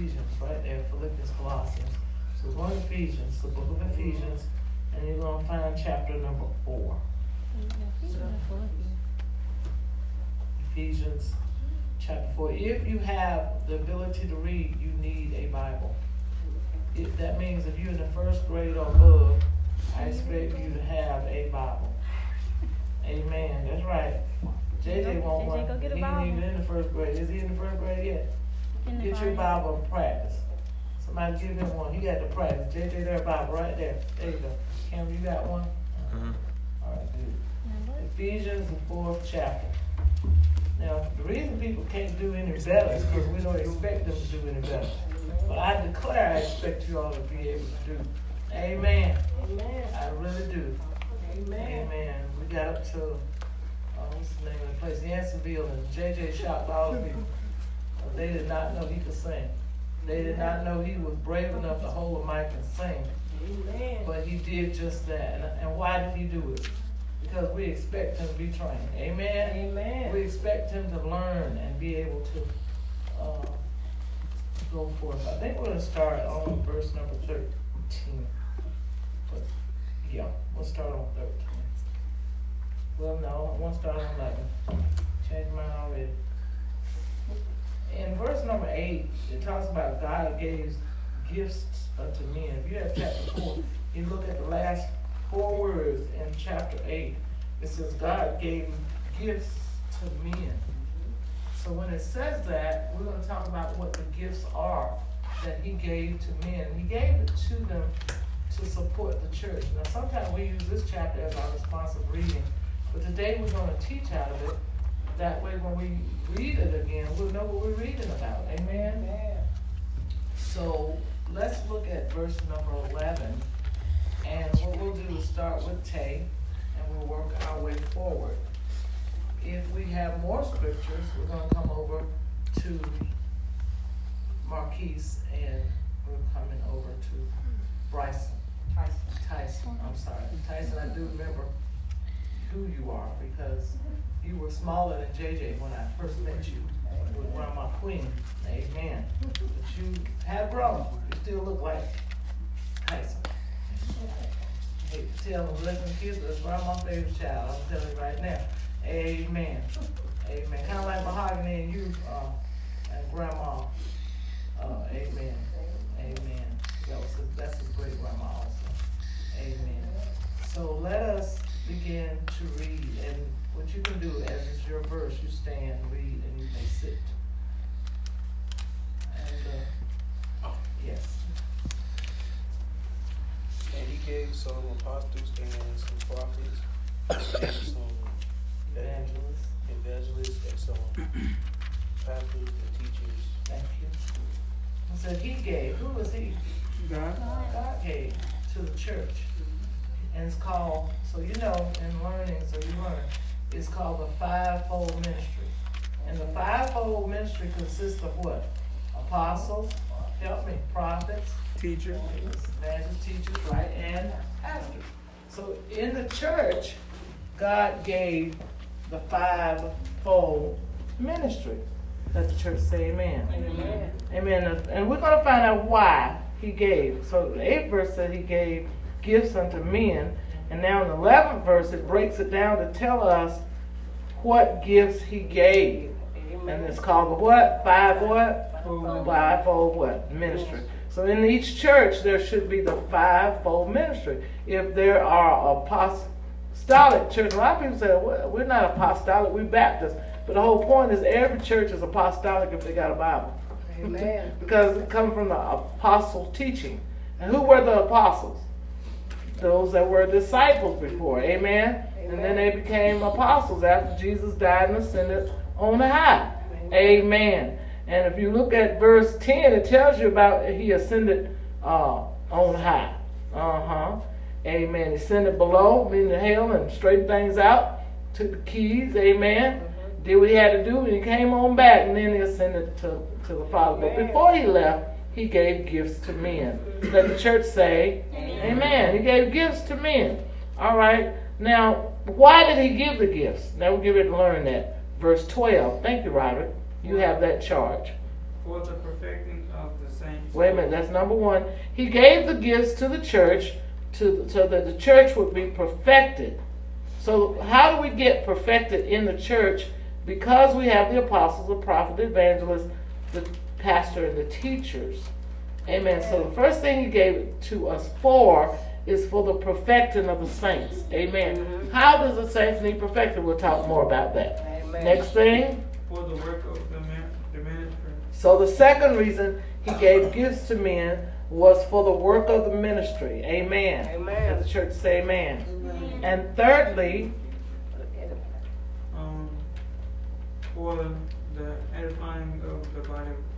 Ephesians right there, Philippians, Colossians. So we're to Ephesians, the book of Ephesians, and you're going to find chapter number four. Ephesians chapter 4. If you have the ability to read, you need a Bible. If that means if you're in the first grade or above, I expect you to have a Bible. Amen. That's right. JJ won't JJ, one. go get a he ain't even in the first grade. Is he in the first grade yet? In the Get your Bible. Bible and practice. Somebody give him one. He got to practice. JJ, their Bible right there. There you go. Cameron, you got one? Mhm. All right, good. Ephesians, the fourth chapter. Now, the reason people can't do any better is because we don't expect them to do any better. But I declare I expect you all to be able to do. Amen. Amen. I really do. Amen. Amen. We got up to, uh, what's the name of the place? Yanceyville, and JJ shot all the people. They did not know he could sing. They did not know he was brave enough to hold a mic and sing. Amen. But he did just that. And, and why did he do it? Because we expect him to be trained. Amen. Amen. We expect him to learn and be able to uh, go forth. I think we're going to start on verse number 13. But, yeah, we'll start on 13. Well, no, I want to start on 11. Changed mine already. In verse number 8, it talks about God gave gifts unto men. If you have chapter 4, you look at the last four words in chapter 8. It says, God gave gifts to men. So when it says that, we're going to talk about what the gifts are that He gave to men. He gave it to them to support the church. Now, sometimes we use this chapter as our responsive reading, but today we're going to teach out of it. That way, when we read it again, we'll know what we're reading about. Amen? Amen. So let's look at verse number 11. And what we'll do is start with Tay, and we'll work our way forward. If we have more scriptures, we're going to come over to Marquise, and we're coming over to Bryson. Tyson. Tyson, I'm sorry. Tyson, I do remember who you are because you were smaller than JJ when I first met you with Grandma Queen. Amen. But you have grown. You still look like Tyson. Hate to tell them, listen, kids, that's Grandma's favorite child. I'm telling you right now. Amen. Amen. Kind of like Mahogany and you, uh, and Grandma. Uh, amen. Amen. That was his, that's his great grandma also. Amen. So let us begin to read, and what you can do as it's your verse, you stand, read, and you may sit. And, uh, yes. And he gave some apostles and some prophets and some Evangelist, evangelists and some pastors and teachers. thank you. I said he gave, who was he? God. God gave to the church. And it's called, so you know, in learning, so you learn, it's called the fivefold ministry. And the fivefold ministry consists of what? Apostles, help me, prophets, teachers, evangelists, teachers, right, and pastors. So in the church, God gave the fivefold ministry. Let the church say amen. Amen. Amen. And we're going to find out why he gave. So the eighth verse said he gave gifts unto men. And now in the eleventh verse, it breaks it down to tell us what gifts he gave. And it's called the what? Five what? Fivefold what? Ministry. So in each church, there should be the fivefold ministry. If there are apostolic church, a lot of people say, well, we're not apostolic, we're Baptist. But the whole point is every church is apostolic if they got a Bible. Amen. because it comes from the apostle teaching. And who were the apostles? Those that were disciples before. Amen? And then they became apostles after Jesus died and ascended on the high. Amen. And if you look at verse 10, it tells you about he ascended uh, on high. Uh huh. Amen. He ascended below, meaning hell, and straightened things out. Took the keys. Amen. Did what he had to do, and he came on back, and then he ascended to, to the Father. But before he left, he gave gifts to men. Let the church say, Amen. He gave gifts to men. All right. Now, why did he give the gifts? Now we'll give it to learn that. Verse 12. Thank you, Robert. You have that charge. For the perfecting of the saints. Wait a minute, that's number one. He gave the gifts to the church to, so that the church would be perfected. So, how do we get perfected in the church? Because we have the apostles, the prophets, the evangelists, the pastor, and the teachers. Amen. So, the first thing he gave to us for is for the perfecting of the saints. Amen. How does the saints need perfecting? We'll talk more about that. Amen. Next thing. For the work of the, man, the ministry. So the second reason he gave gifts to men was for the work of the ministry. Amen. Amen. Let the church say amen. And thirdly, Um, for the edifying of the body of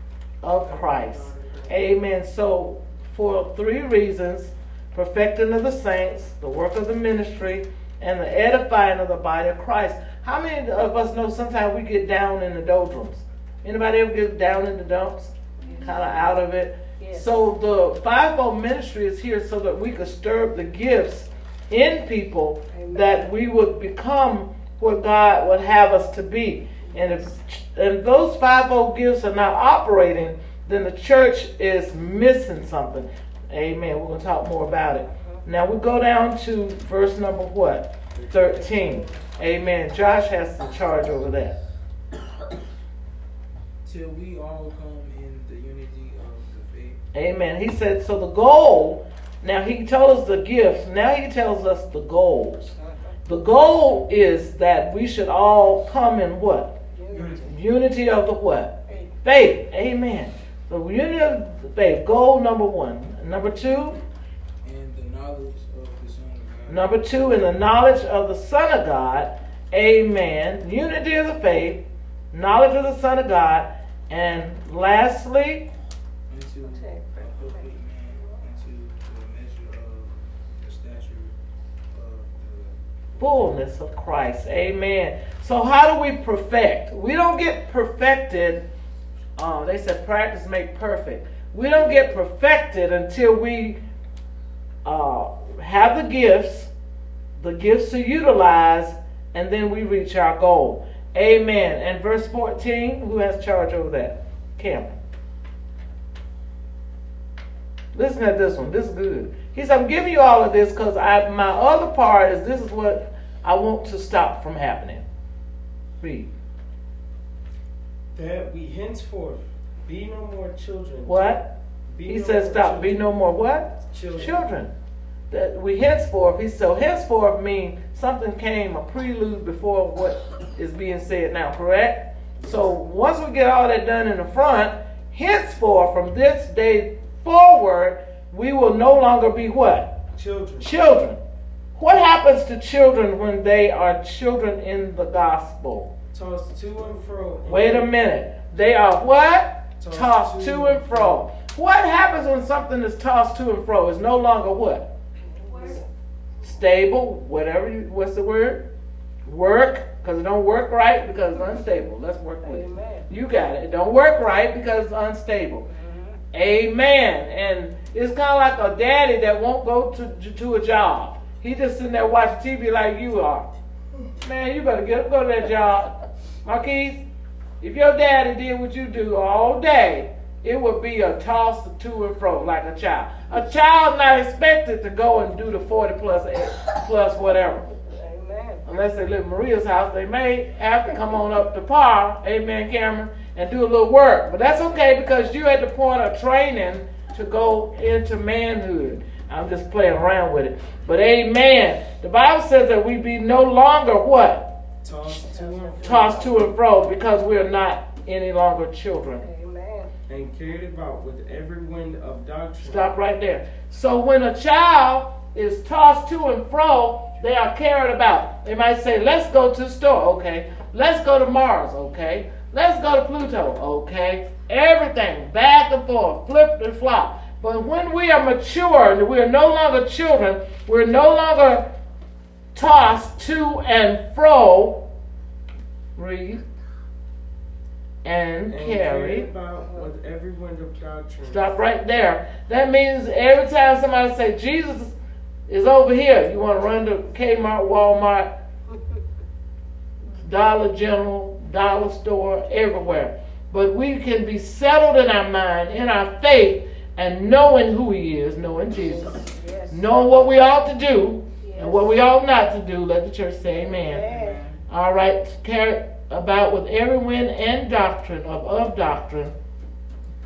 Christ. Amen. So for three reasons, perfecting of the saints, the work of the ministry, and the edifying of the body of Christ. How many of us know sometimes we get down in the doldrums? Anybody ever get down in the dumps? Kind of out of it? Yes. So the fivefold ministry is here so that we could stir up the gifts in people Amen. that we would become what God would have us to be. And if and those fivefold gifts are not operating, then the church is missing something. Amen. We're gonna talk more about it. Now we go down to verse number what? Thirteen. Amen. Josh has the charge over that. Till we all come in the unity of the faith. Amen. He said, so the goal, now he told us the gifts, now he tells us the goals. Uh-huh. The goal is that we should all come in what? Unity. Unity of the what? Faith. Faith. Amen. The unity of the faith. Goal number one. Number two, And the knowledge of the Son of God. number two, in the knowledge of the Son of God. Amen. Unity of the faith, knowledge of the Son of God, and lastly, fullness of Christ. Amen. So how do we perfect? We don't get perfected. Uh, they said practice make perfect. We don't get perfected until we uh, have the gifts, the gifts to utilize, and then we reach our goal. Amen. And verse 14, who has charge over that? Cameron. Listen at this one. This is good. He said, I'm giving you all of this because my other part is this is what I want to stop from happening. Read. that we henceforth be no more children. What? Be He no more stop. Be no more what? Children. Children. That we henceforth. He so henceforth mean something came a prelude before what is being said now. Correct. So once we get all that done in the front, henceforth from this day forward, we will no longer be what? Children. Children. What happens to children when they are children in the gospel? Tossed to and fro. Wait a minute. They are what? Tossed Tossed to and fro. What happens when something is tossed to and fro? It's no longer what? Stable, whatever you, what's the word? Work, because it don't work right because it's unstable. Let's work with it. You got it. It don't work right because it's unstable. Mm-hmm. Amen. And it's kind of like a daddy that won't go to to a job. He just sitting there watching TV like you are. Man, you better get up, go to that job. Marquise, if your daddy did what you do all day, it would be a toss to and fro like a child. A child not expected to go and do the 40 plus eh, plus whatever. Amen. Unless they live in Maria's house, they may have to come on up to par, amen, Cameron, and do a little work. But that's okay because you're at the point of training to go into manhood. I'm just playing around with it. But amen. The Bible says that we be no longer what? Tossed to and fro. Tossed to and fro because we are not any longer children. Amen. And carried about with every wind of doctrine. Stop right there. So when a child is tossed to and fro, they are carried about. They might say, let's go to the store, okay. Let's go to Mars, okay. Let's go to Pluto, okay. Everything, back and forth, flip and flop. But when we are mature and we are no longer children, we're no longer tossed to and fro, read, and And with every wind of doctrine. Stop right there. That means every time somebody say Jesus is over here, you want to run to Kmart, Walmart, Dollar General, Dollar Store, everywhere. but we can be settled in our mind, in our faith, and knowing who He is, knowing Jesus, Yes. knowing what we ought to do Yes. and what we ought not to do. Let the church say Amen. Amen. All right, carry about with every wind and doctrine of of doctrine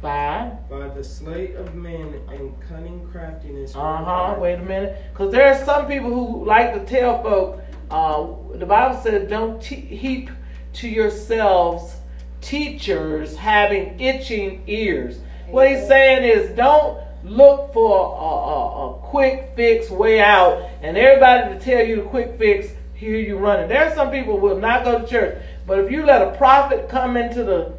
by By the sleight of men and cunning craftiness. Uh huh. Wait a minute, because there are some people who like to tell folk. Uh, the Bible says, "Don't te- heap to yourselves teachers having itching ears." What he's saying is, don't look for a, a, a quick fix way out, and everybody to tell you the quick fix. Here you running. There are some people who will not go to church, but if you let a prophet come into the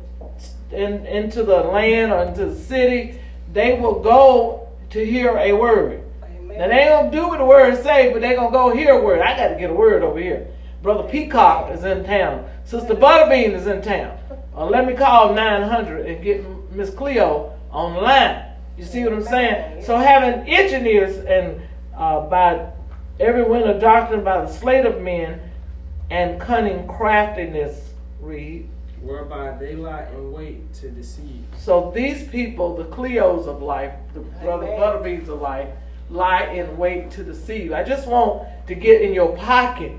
in, into the land or into the city, they will go to hear a word. Amen. Now they ain't gonna do what the word say, but they're gonna go hear a word. I gotta get a word over here. Brother Peacock is in town. Sister Butterbean is in town. Uh, let me call 900 and get Miss Cleo on the line. You see what I'm saying? So having engineers and uh, by every wind of doctrine by the slate of men and cunning craftiness, read. Whereby they lie in wait to deceive. So these people, the Cleos of life, the brother Amen. Butterbeans of life, lie in wait to deceive. I just want to get in your pocket.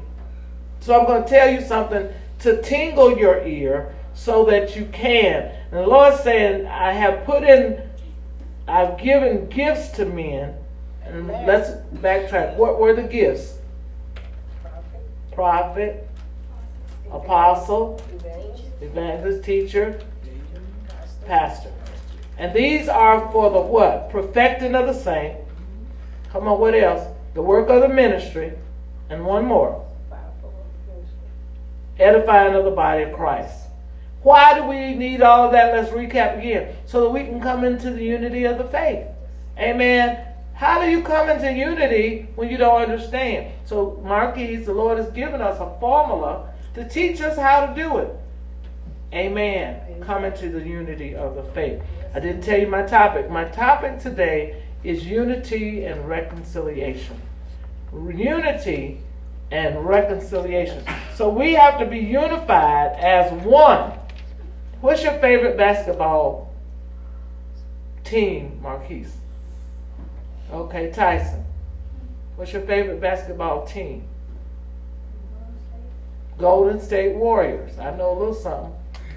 So I'm going to tell you something to tingle your ear so that you can. And the Lord's saying, I have put in, I've given gifts to men. And let's backtrack. What were the gifts? Prophet, Prophet, apostle, evangelist, evangelist, teacher, pastor. And these are for the what? Perfecting of the saint. Come on, what else? The work of the ministry. And one more. Edifying of the body of Christ. Why do we need all that? Let's recap again. So that we can come into the unity of the faith. Amen. How do you come into unity when you don't understand? So, Marquise, the Lord has given us a formula to teach us how to do it. Amen. Come into the unity of the faith. I didn't tell you my topic. My topic today is unity and reconciliation. Unity and reconciliation. So we have to be unified as one. What's your favorite basketball team, Marquise? Okay, Tyson. What's your favorite basketball team? Golden State Warriors. I know a little something.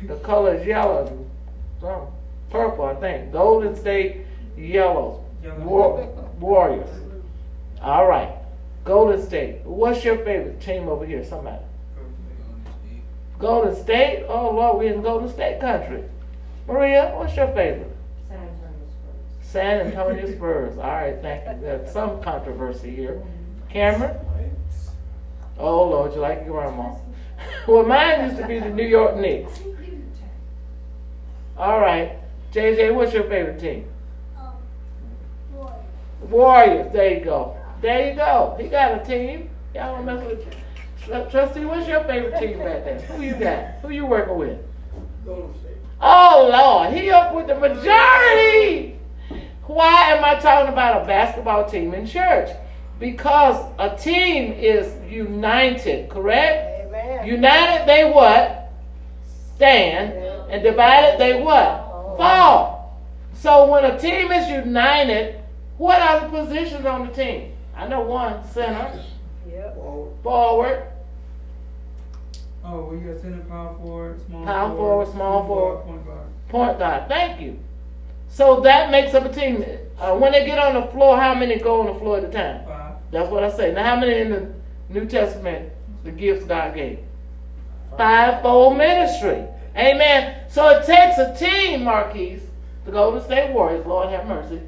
The color is yellow, and purple, I think. Golden State Yellow Yellow. War- Warriors. All right. Golden State. What's your favorite team over here? Somebody. Golden State. Oh Lord, we're in Golden State country. Maria, what's your favorite? San Antonio Spurs. San Antonio Spurs. All right, thank you. There's some controversy here. Cameron. Oh Lord, you like your grandma. well, mine used to be the New York Knicks. All right, JJ, what's your favorite team? Um, Warriors. Warriors, there you go. There you go. He got a team. Y'all don't mess with. Tr- Trustee, what's your favorite team back there? Who you got? Who you working with? Oh Lord, he up with the majority. Why am I talking about a basketball team in church? Because a team is united, correct? Amen. United, they what? Stand. And divided, they what? Oh. Fall. So when a team is united, what are the positions on the team? I know one center, Yep. forward, Oh, we got center, power forward, small Power forward, forward, small forward. point guard. point guard. Thank you. So that makes up a team. Uh, when they get on the floor, how many go on the floor at a time? Five. That's what I say. Now, how many in the New Testament the gifts God gave? Fivefold ministry. Amen. So it takes a team, Marquise, the Golden State Warriors, Lord have mercy,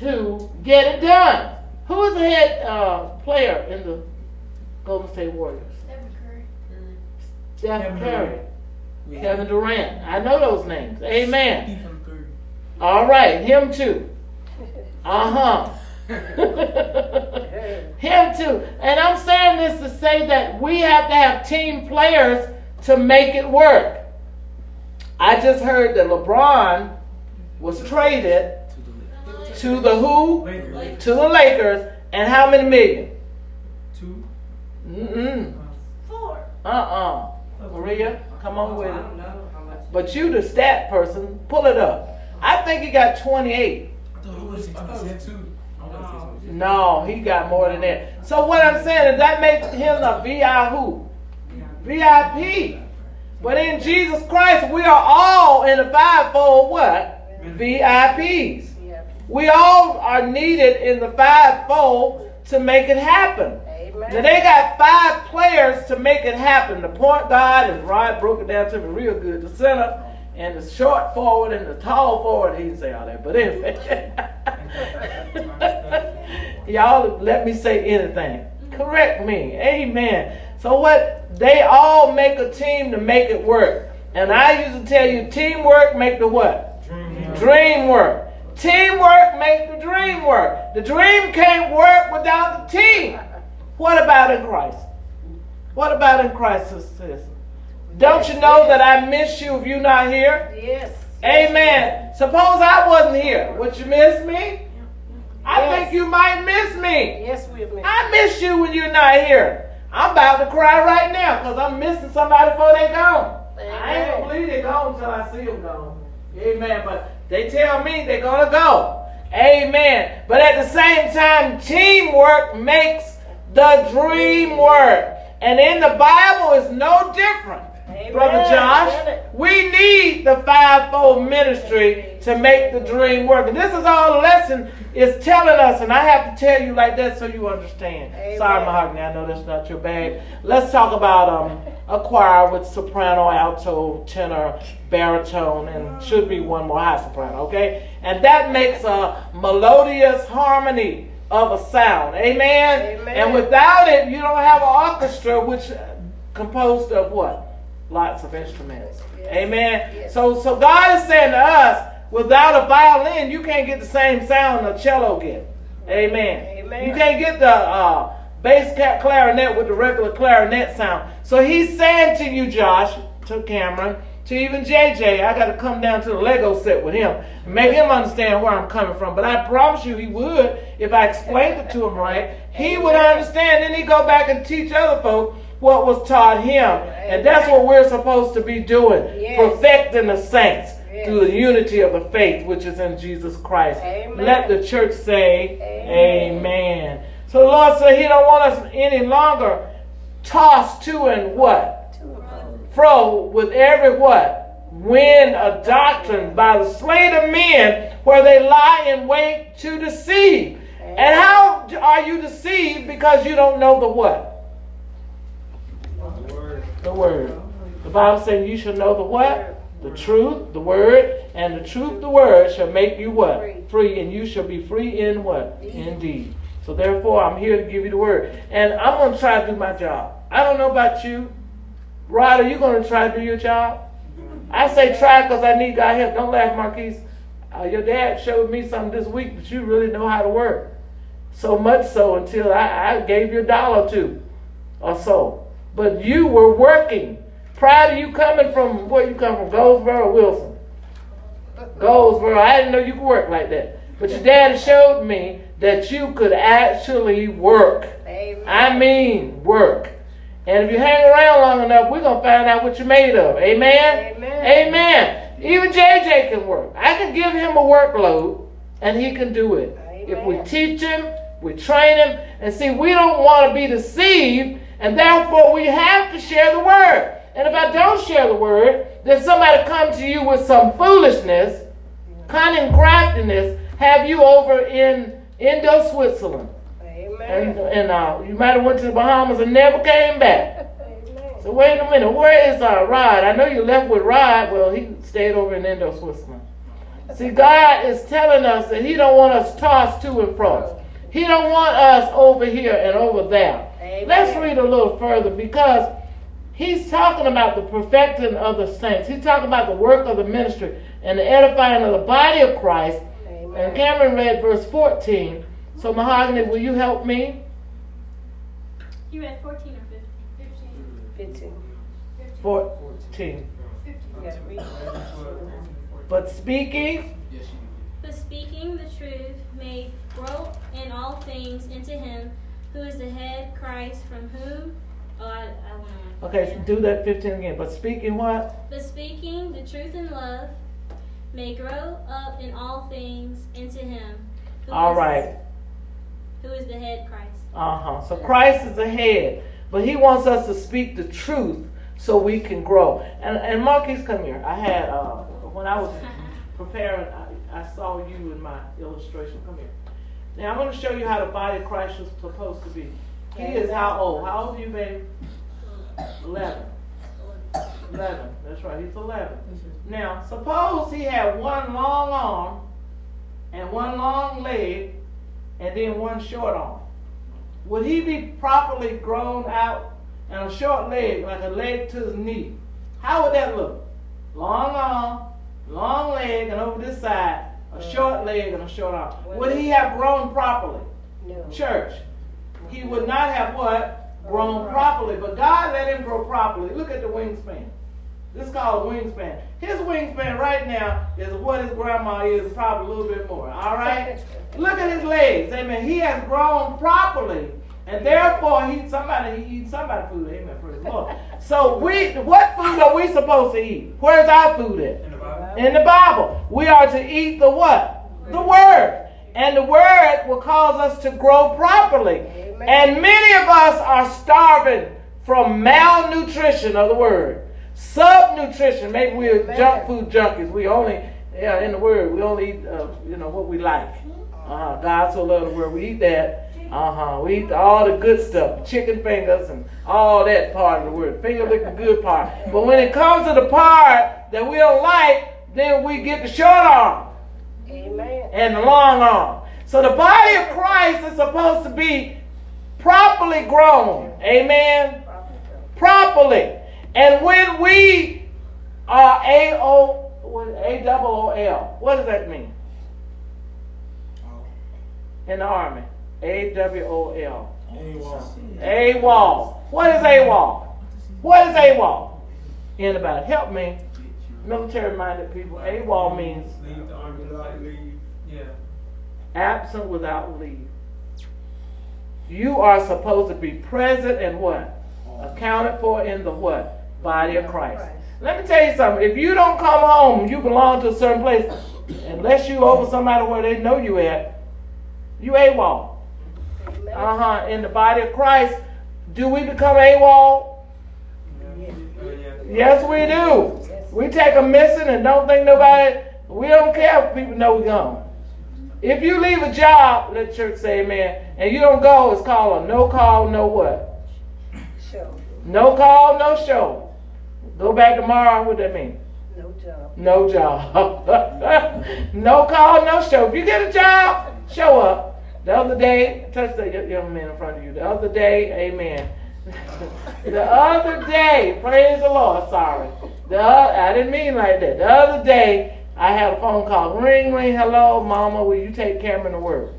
to get it done. Who is the head uh, player in the Golden State Warriors? Steph Kevin Curry, We Kevin Durant. I know those names. Amen. All right, him too. Uh huh. him too. And I'm saying this to say that we have to have team players to make it work. I just heard that LeBron was traded to the who? Lakers. To the Lakers. And how many million? Two. Mm-mm. Four. Uh-uh. Maria, come on with it. don't know how much but you the stat person. Pull it up. I think he got 28. I thought it was, I thought it was two. I was about to say something. No, he got more than that. So what I'm saying is that makes him a VI who? VIP. But in Jesus Christ, we are all in the fivefold what? VIPs. We all are needed in the fivefold to make it happen. Now they got five players to make it happen. The point guard, and Rod broke it down to me real good. The center, and the short forward, and the tall forward. He didn't say all that, but anyway. Y'all let me say anything. Correct me. Amen. So what? They all make a team to make it work. And I used to tell you, teamwork make the what? Dream work. Teamwork make the dream work. The dream can't work without the team. What about in Christ? What about in Christ, sisters? Don't you know that I miss you if you're not here? Yes. Amen. Suppose I wasn't here. Would you miss me? I Yes. think you might miss me. Yes, we admit. I miss you when you're not here. I'm about to cry right now because I'm missing somebody before they gone. I ain't gonna believe they gone until I see them gone. Amen. But they tell me they're gonna go. Amen. But at the same time, teamwork makes the dream work. And in the Bible is no different. Amen. Brother Josh, we need the fivefold ministry to make the dream work. And this is all the lesson is telling us, and I have to tell you like that so you understand. Amen. Sorry, Mahogany, I know that's not your bag. Let's talk about um, a choir with soprano, alto, tenor, baritone, and should be one more high soprano, okay? And that makes a melodious harmony of a sound. Amen? Amen. And without it, you don't have an orchestra which uh, composed of what? Lots of instruments. Yes. Amen. Yes. So so God is saying to us, without a violin, you can't get the same sound a cello get. Amen. Amen. You can't get the uh, bass cat clarinet with the regular clarinet sound. So he's saying to you, Josh, to Cameron, to even JJ, I got to come down to the Lego set with him and make him understand where I'm coming from. But I promise you, he would if I explained it to him right. He would understand. Then he'd go back and teach other folk what was taught him, and that's what we're supposed to be doing, perfecting the saints through the unity of the faith which is in Jesus Christ. Amen. Let the church say, Amen. Amen. So the Lord said He don't want us any longer tossed to and what fro with every what wind of doctrine by the sleight of men, where they lie in wait to deceive. And how are you deceived? Because you don't know the what? The word. The word. The Bible says you shall know the what? The truth, the word, and the truth, the word shall make you what? Free. Free, and you shall be free in what? Indeed. So therefore, I'm here to give you the word, and I'm going to try to do my job. I don't know about you, Rod. Are you going to try to do your job? I say try because I need God help. Don't laugh, Marquise. Uh, your dad showed me something this week that you really know how to work. So much so until I, I gave you a dollar or two or so. But you were working. Prior to you coming from, where you come from, Goldsboro or Wilson? Goldsboro. I didn't know you could work like that. But your dad showed me that you could actually work. Amen. I mean work. And if you hang around long enough, we're going to find out what you're made of. Amen? Amen. Amen. Even JJ can work. I can give him a workload and he can do it. If we teach him, we train him, and see, we don't want to be deceived, and therefore we have to share the word. And if I don't share the word, then somebody come to you with some foolishness, cunning craftiness, have you over in Indo, Switzerland. And, Amen. and uh, you might have went to the Bahamas and never came back. Amen. So wait a minute, where is uh, Rod? I know you left with Rod. Well, he stayed over in Indo, Switzerland. See, God is telling us that He don't want us tossed to and fro. He don't want us over here and over there. Amen. Let's read a little further because He's talking about the perfecting of the saints. He's talking about the work of the ministry and the edifying of the body of Christ. And Cameron read verse 14. So, Mahogany, will you help me? You read 14 or 15? 15. 15. 14. 15. You gotta read. But speaking, But speaking the truth may grow in all things into him who is the head, Christ, from whom Oh, I, I. Okay, so Yeah. do that 15 again. But speaking what? But speaking the truth in love may grow up in all things into Him. who All is- right. Who is the head, Christ. Uh huh. So Christ is the head, but He wants us to speak the truth so we can grow. And and Marquise, come here. I had uh, when I was preparing, I, I saw you in my illustration. Come here. Now I'm going to show you how the body of Christ is supposed to be. He is how old? How old are you, baby? Eleven. Eleven. That's right. He's eleven. Now suppose he had one long arm and one long leg and then one short arm. Would he be properly grown out and a short leg, like a leg to his knee? How would that look? Long arm, long leg, and over this side, a short leg and a short arm. Would he have grown properly? No. Church. He would not have what? Grown properly. But God let him grow properly. Look at the wingspan. This is called a wingspan. His wingspan right now is what his grandma is, probably a little bit more. All right? Look at his legs. Amen. He has grown properly. And therefore, he somebody he eats somebody food. Amen. Praise the Lord. So we what food are we supposed to eat? Where's our food at? In the Bible. In the Bible. We are to eat the what? The word. And the word will cause us to grow properly. Amen. And many of us are starving from malnutrition of the word. Subnutrition. Maybe we're junk food junkies. We only, yeah, in the word, we only eat, uh, you know, what we like. Uh-huh. God so loved the world. We eat that. Uh-huh. We eat all the good stuff. Chicken fingers and all that part of the word. Finger licking good part. But when it comes to the part that we don't like, then we get the short arm Amen. and the long arm. So the body of Christ is supposed to be properly grown. Amen. Properly. And when we are A O what- double O L, what does that mean oh. in the army? A W O L. AWOL. What is AWOL? What is AWOL? Anybody help me? Military minded people. AWOL means Leave the army. Without leave. Yeah. absent without leave. You are supposed to be present and what? Accounted for in the what? Body of Christ. Let me tell you something. If you don't come home, you belong to a certain place. Unless you over somebody where they know you at, you AWOL. Uh huh. In the body of Christ, do we become AWOL? Yeah. Uh. Yes, we do. We take a missing and don't think nobody. We don't care if people know we gone. If you leave a job, let church say amen, and you don't go, it's called a no call, no what? Show. No call, no show. Go back tomorrow. What that mean? No job. No job. no call, no show. If you get a job, show up. The other day, touch the young man in front of you. The other day, amen. the other day, praise the Lord, sorry. The, I didn't mean like that. The other day, I had a phone call. Ring, ring, hello, mama, will you take Cameron to work?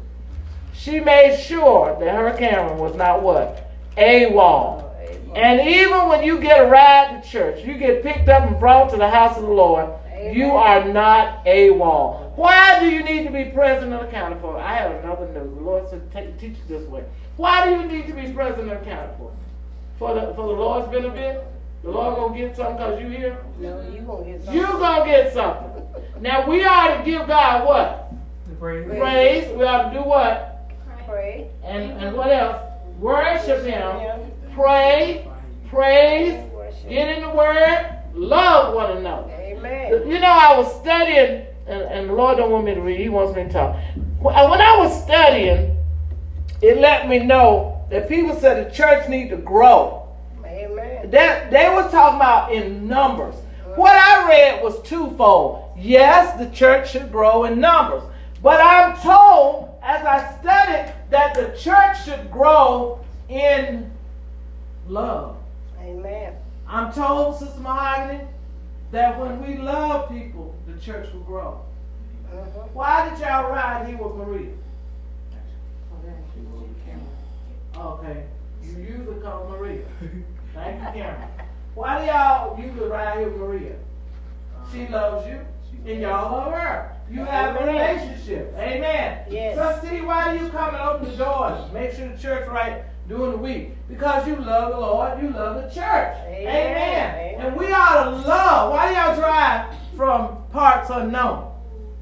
She made sure that her Cameron was not what? AWOL. And even when you get a ride to church, you get picked up and brought to the house of the Lord, you are not AWOL. Why do you need to be present and accounted for? I have another note. The Lord said, take, teach it this way. Why do you need to be present and accounted for? For the, for the Lord's benefit? The Lord gonna get something because you here? No, you gonna get something. You gonna get something. Now we are to give God what? The praise. Praise. We are to do what? Pray. And, and what else? Worship Him. Pray. Praise. Get in the Word. Love one another. Amen. You know, I was studying, and, and the Lord don't want me to read. He wants me to talk. When I was studying, it let me know that people said the church need to grow. Amen. That they was talking about in numbers. What I read was twofold. Yes, the church should grow in numbers, but I'm told as I studied that the church should grow in love. Amen. I'm told, Sister Mahogany, that when we love people, the church will grow. Uh-huh. Why did y'all ride here with Maria? Okay, you usually call Maria. Thank you, Karen. Why do y'all usually ride here with Maria? She loves you, and y'all love her. You have a relationship. Amen. Yes. Trustee, why do you come and open the doors? Make sure the church right. During the week? Because you love the Lord, you love the church. Amen. Amen. And we ought to love. Why do y'all drive from parts unknown?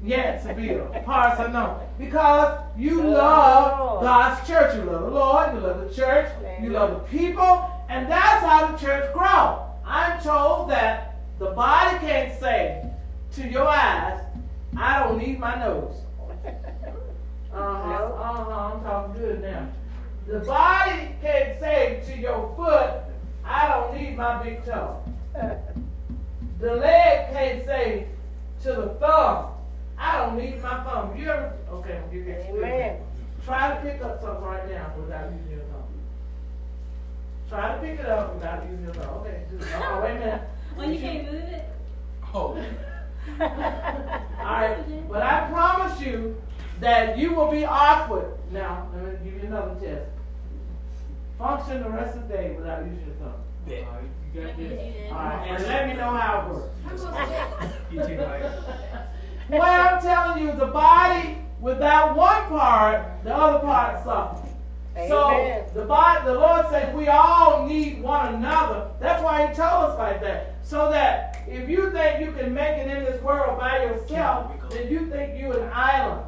Yes, Yanceyville, parts unknown. Because you love God's church. You love the Lord, you love the church, you love the people, and that's how the church grows. I'm told that the body can't say to your eyes, I don't need my nose. Uh-huh, uh-huh, I'm talking good now. The body can't say to your foot, I don't need my big toe. The leg can't say to the thumb, I don't need my thumb. You ever, okay, you get Amen. Try to pick up something right now without using your thumb. Try to pick it up without using your thumb. Okay, just, oh, wait a minute. When oh, you can't move it. Oh. Alright, but I promise you that you will be awkward. Now, let me give you another test. Function the rest of the day without using your thumb. Bet. You I got this. that. Alright, and let me know how it works. You too, Mike. Well, I'm telling you, the body without one part, the other part suffers. So the body, the Lord said we all need one another. That's why He told us like that. So that if you think you can make it in this world by yourself, then you think you're an island.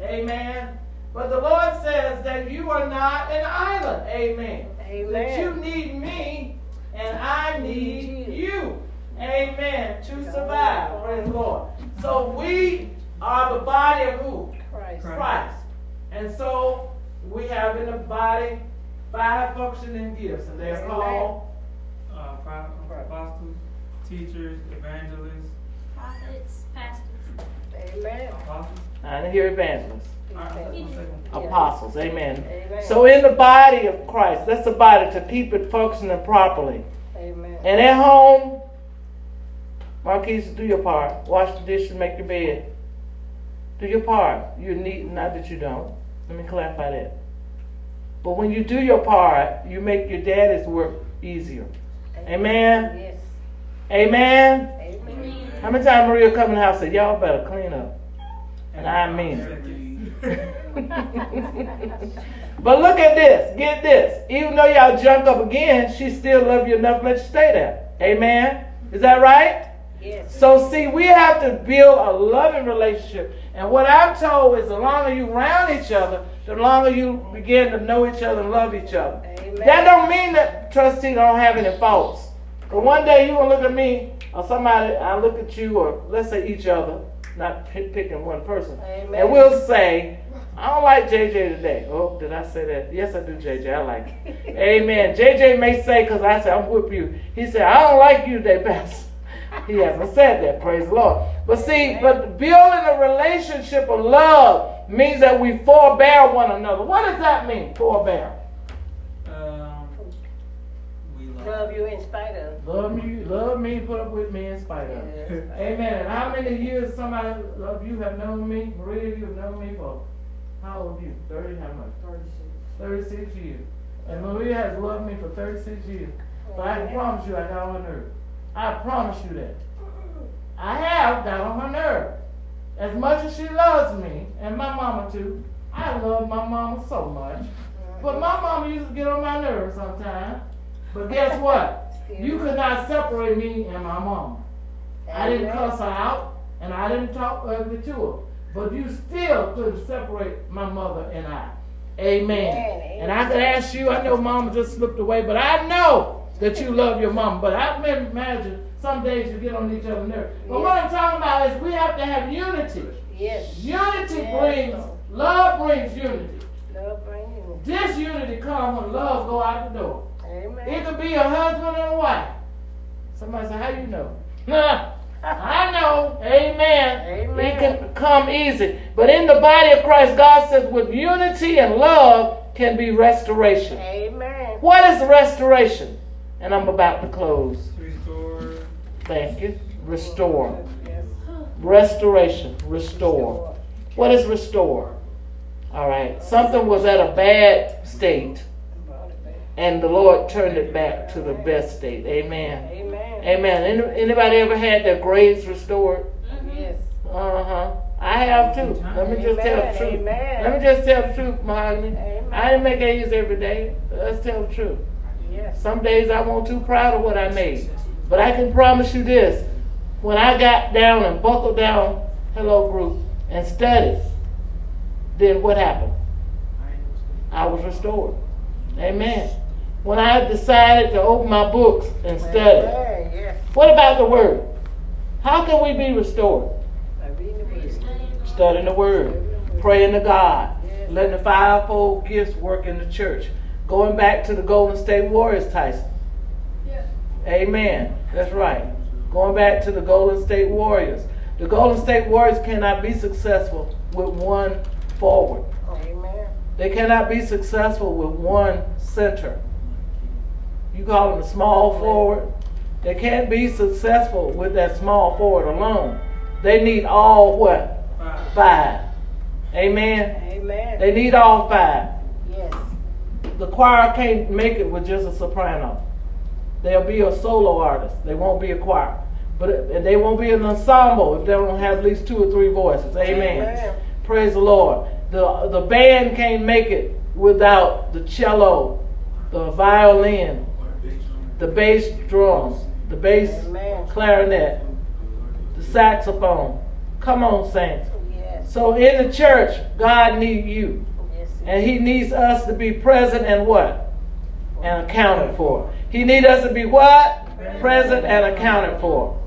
Amen. But the Lord says that you are not an island. Amen. That Amen. you need me and I need you. Amen. To survive. Praise the Lord. So we are the body of who? Christ. Christ. And so we have in the body five functioning gifts, and they're Amen. called Uh, apostles, teachers, evangelists, Prophets, pastors. Amen. apostles. I didn't hear evangelists, All right, You one do. second. apostles. Amen. Amen. So in the body of Christ, that's the body to keep it functioning properly. Amen. And at home, Marquise, do your part. Wash the dishes, make your bed. Do your part. You need not that you don't. Let me clarify that. But when you do your part, you make your daddy's work easier. Amen. Yes. Amen. Amen. Amen. How many times Maria come in the house and said, Y'all better clean up? And I mean it. but look at this. Get this. Even though y'all junk up again, she still love you enough to let you stay there. Amen. Is that right? Yes. So see, we have to build a loving relationship. And what I'm told is the longer you around each other, the longer you begin to know each other and love each other. Amen. That don't mean that trustee don't have any faults. But one day you gonna look at me or somebody, I look at you or let's say each other, not pick, picking one person, Amen. and we'll say, I don't like JJ today. Oh, did I say that? Yes, I do, JJ. I like it. Amen. JJ may say, because I said, I'm with you. He said, I don't like you today, Pastor. He hasn't said that, praise the Lord. But see, but building a relationship of love means that we forbear one another. What does that mean, forbear? Um, We love. Love you in spite of. Love me, love me, put up with me in spite of. Yes. Amen. And how many years somebody of you have known me? Maria, you have known me for how old are you? 30, how much? 36 years. And Maria has loved me for 36 years. But I can promise you I got on her nerve. I promise you that. I have got on her nerve. As much as she loves me, and my mama too, I love my mama so much. But my mama used to get on my nerves sometimes. But guess what? You could not separate me and my mama. I didn't cuss her out, and I didn't talk ugly to her. But you still couldn't separate my mother and I. Amen. Amen. And I could ask you, I know mama just slipped away, but I know that you love your mama. But I can imagine some days you get on each other's nerves. But what I'm talking about is we have to have unity. Yes. Unity Yes. brings, love brings unity. Love bring you. Disunity comes when love go out the door. It Amen. could be a husband and a wife. Somebody say, how do you know? I know. Amen. Amen. It can come easy. But in the body of Christ, God says with unity and love can be restoration. Amen. What is restoration? And I'm about to close. restore, Thank you. Restore. Yes. Restoration. Restore. What is restore? All right. Something was at a bad state, Brought it back. And the Lord turned it back to the best state. Amen. Amen. Amen. Any- Anybody ever had their grades restored? Yes. Uh huh. I have too. Let me just tell the truth. amen. Let me just tell the truth, Mahogany. I didn't make A's every day. Let's tell the truth. Yes. Some days I wasn't too proud of what I made. But I can promise you this. When I got down and buckled down, hello group, and studied, then what happened? I was restored. Amen. When I decided to open my books and study. Yes. what about the Word? How can we be restored? The word. Studying the Word, praying to God, letting the fivefold gifts work in the church. Going back to the Golden State Warriors, Tyson. Amen. That's right. Going back to the Golden State Warriors. The Golden State Warriors cannot be successful with one forward. Amen. They cannot be successful with one center. You call them a small forward. They can't be successful with that small forward alone. They need all what? Five. Five. Amen. Amen. They need all five. Yes. The choir can't make it with just a soprano. They'll be a solo artist. They won't be a choir. But and they won't be an ensemble if they don't have at least two or three voices. Amen. Amen. Praise the Lord. The the band can't make it without the cello, the violin, the bass drums, the bass Amen. clarinet, the saxophone. Come on, saints. Yes. So in the church, God needs you. Yes. And he needs us to be present and what? And accounted for. He needs us to be what? Present and accounted for.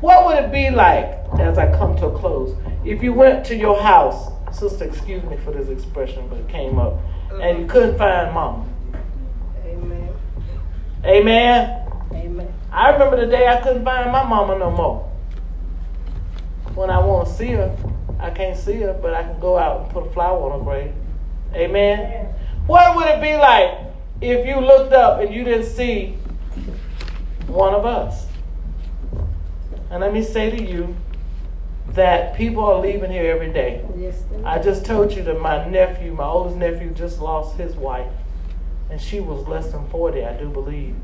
What would it be like, as I come to a close, if you went to your house, sister, excuse me for this expression, but it came up, and you couldn't find mama? Amen. Amen? Amen. I remember the day I couldn't find my mama no more. When I want to see her, I can't see her, but I can go out and put a flower on her grave. Amen. What would it be like if you looked up and you didn't see one of us? And let me say to you that people are leaving here every day. Yes. I just told you that my nephew, my oldest nephew, just lost his wife. And she was less than 40, I do believe.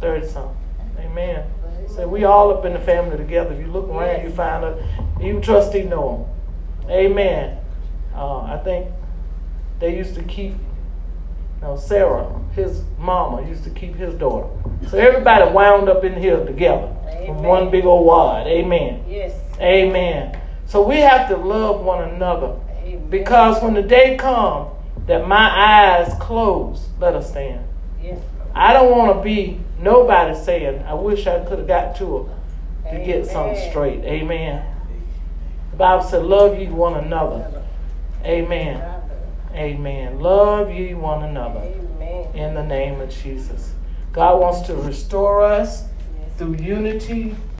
30 something. Amen. So we all up in the family together. If you look around, you find a even trustee know him. Amen. Uh, I think they used to keep, you know, Sarah, his mama, used to keep his daughter. So everybody wound up in here together from Amen. one big old wad. Amen. Yes. Amen. So we have to love one another Amen. because when the day comes that my eyes close, let us stand. Yes. I don't want to be nobody saying, I wish I could have got to her to get something straight. Amen. The Bible said, Love ye one another. Amen. Amen. Love ye one another Amen. in the name of Jesus. God wants to restore us Yes. through unity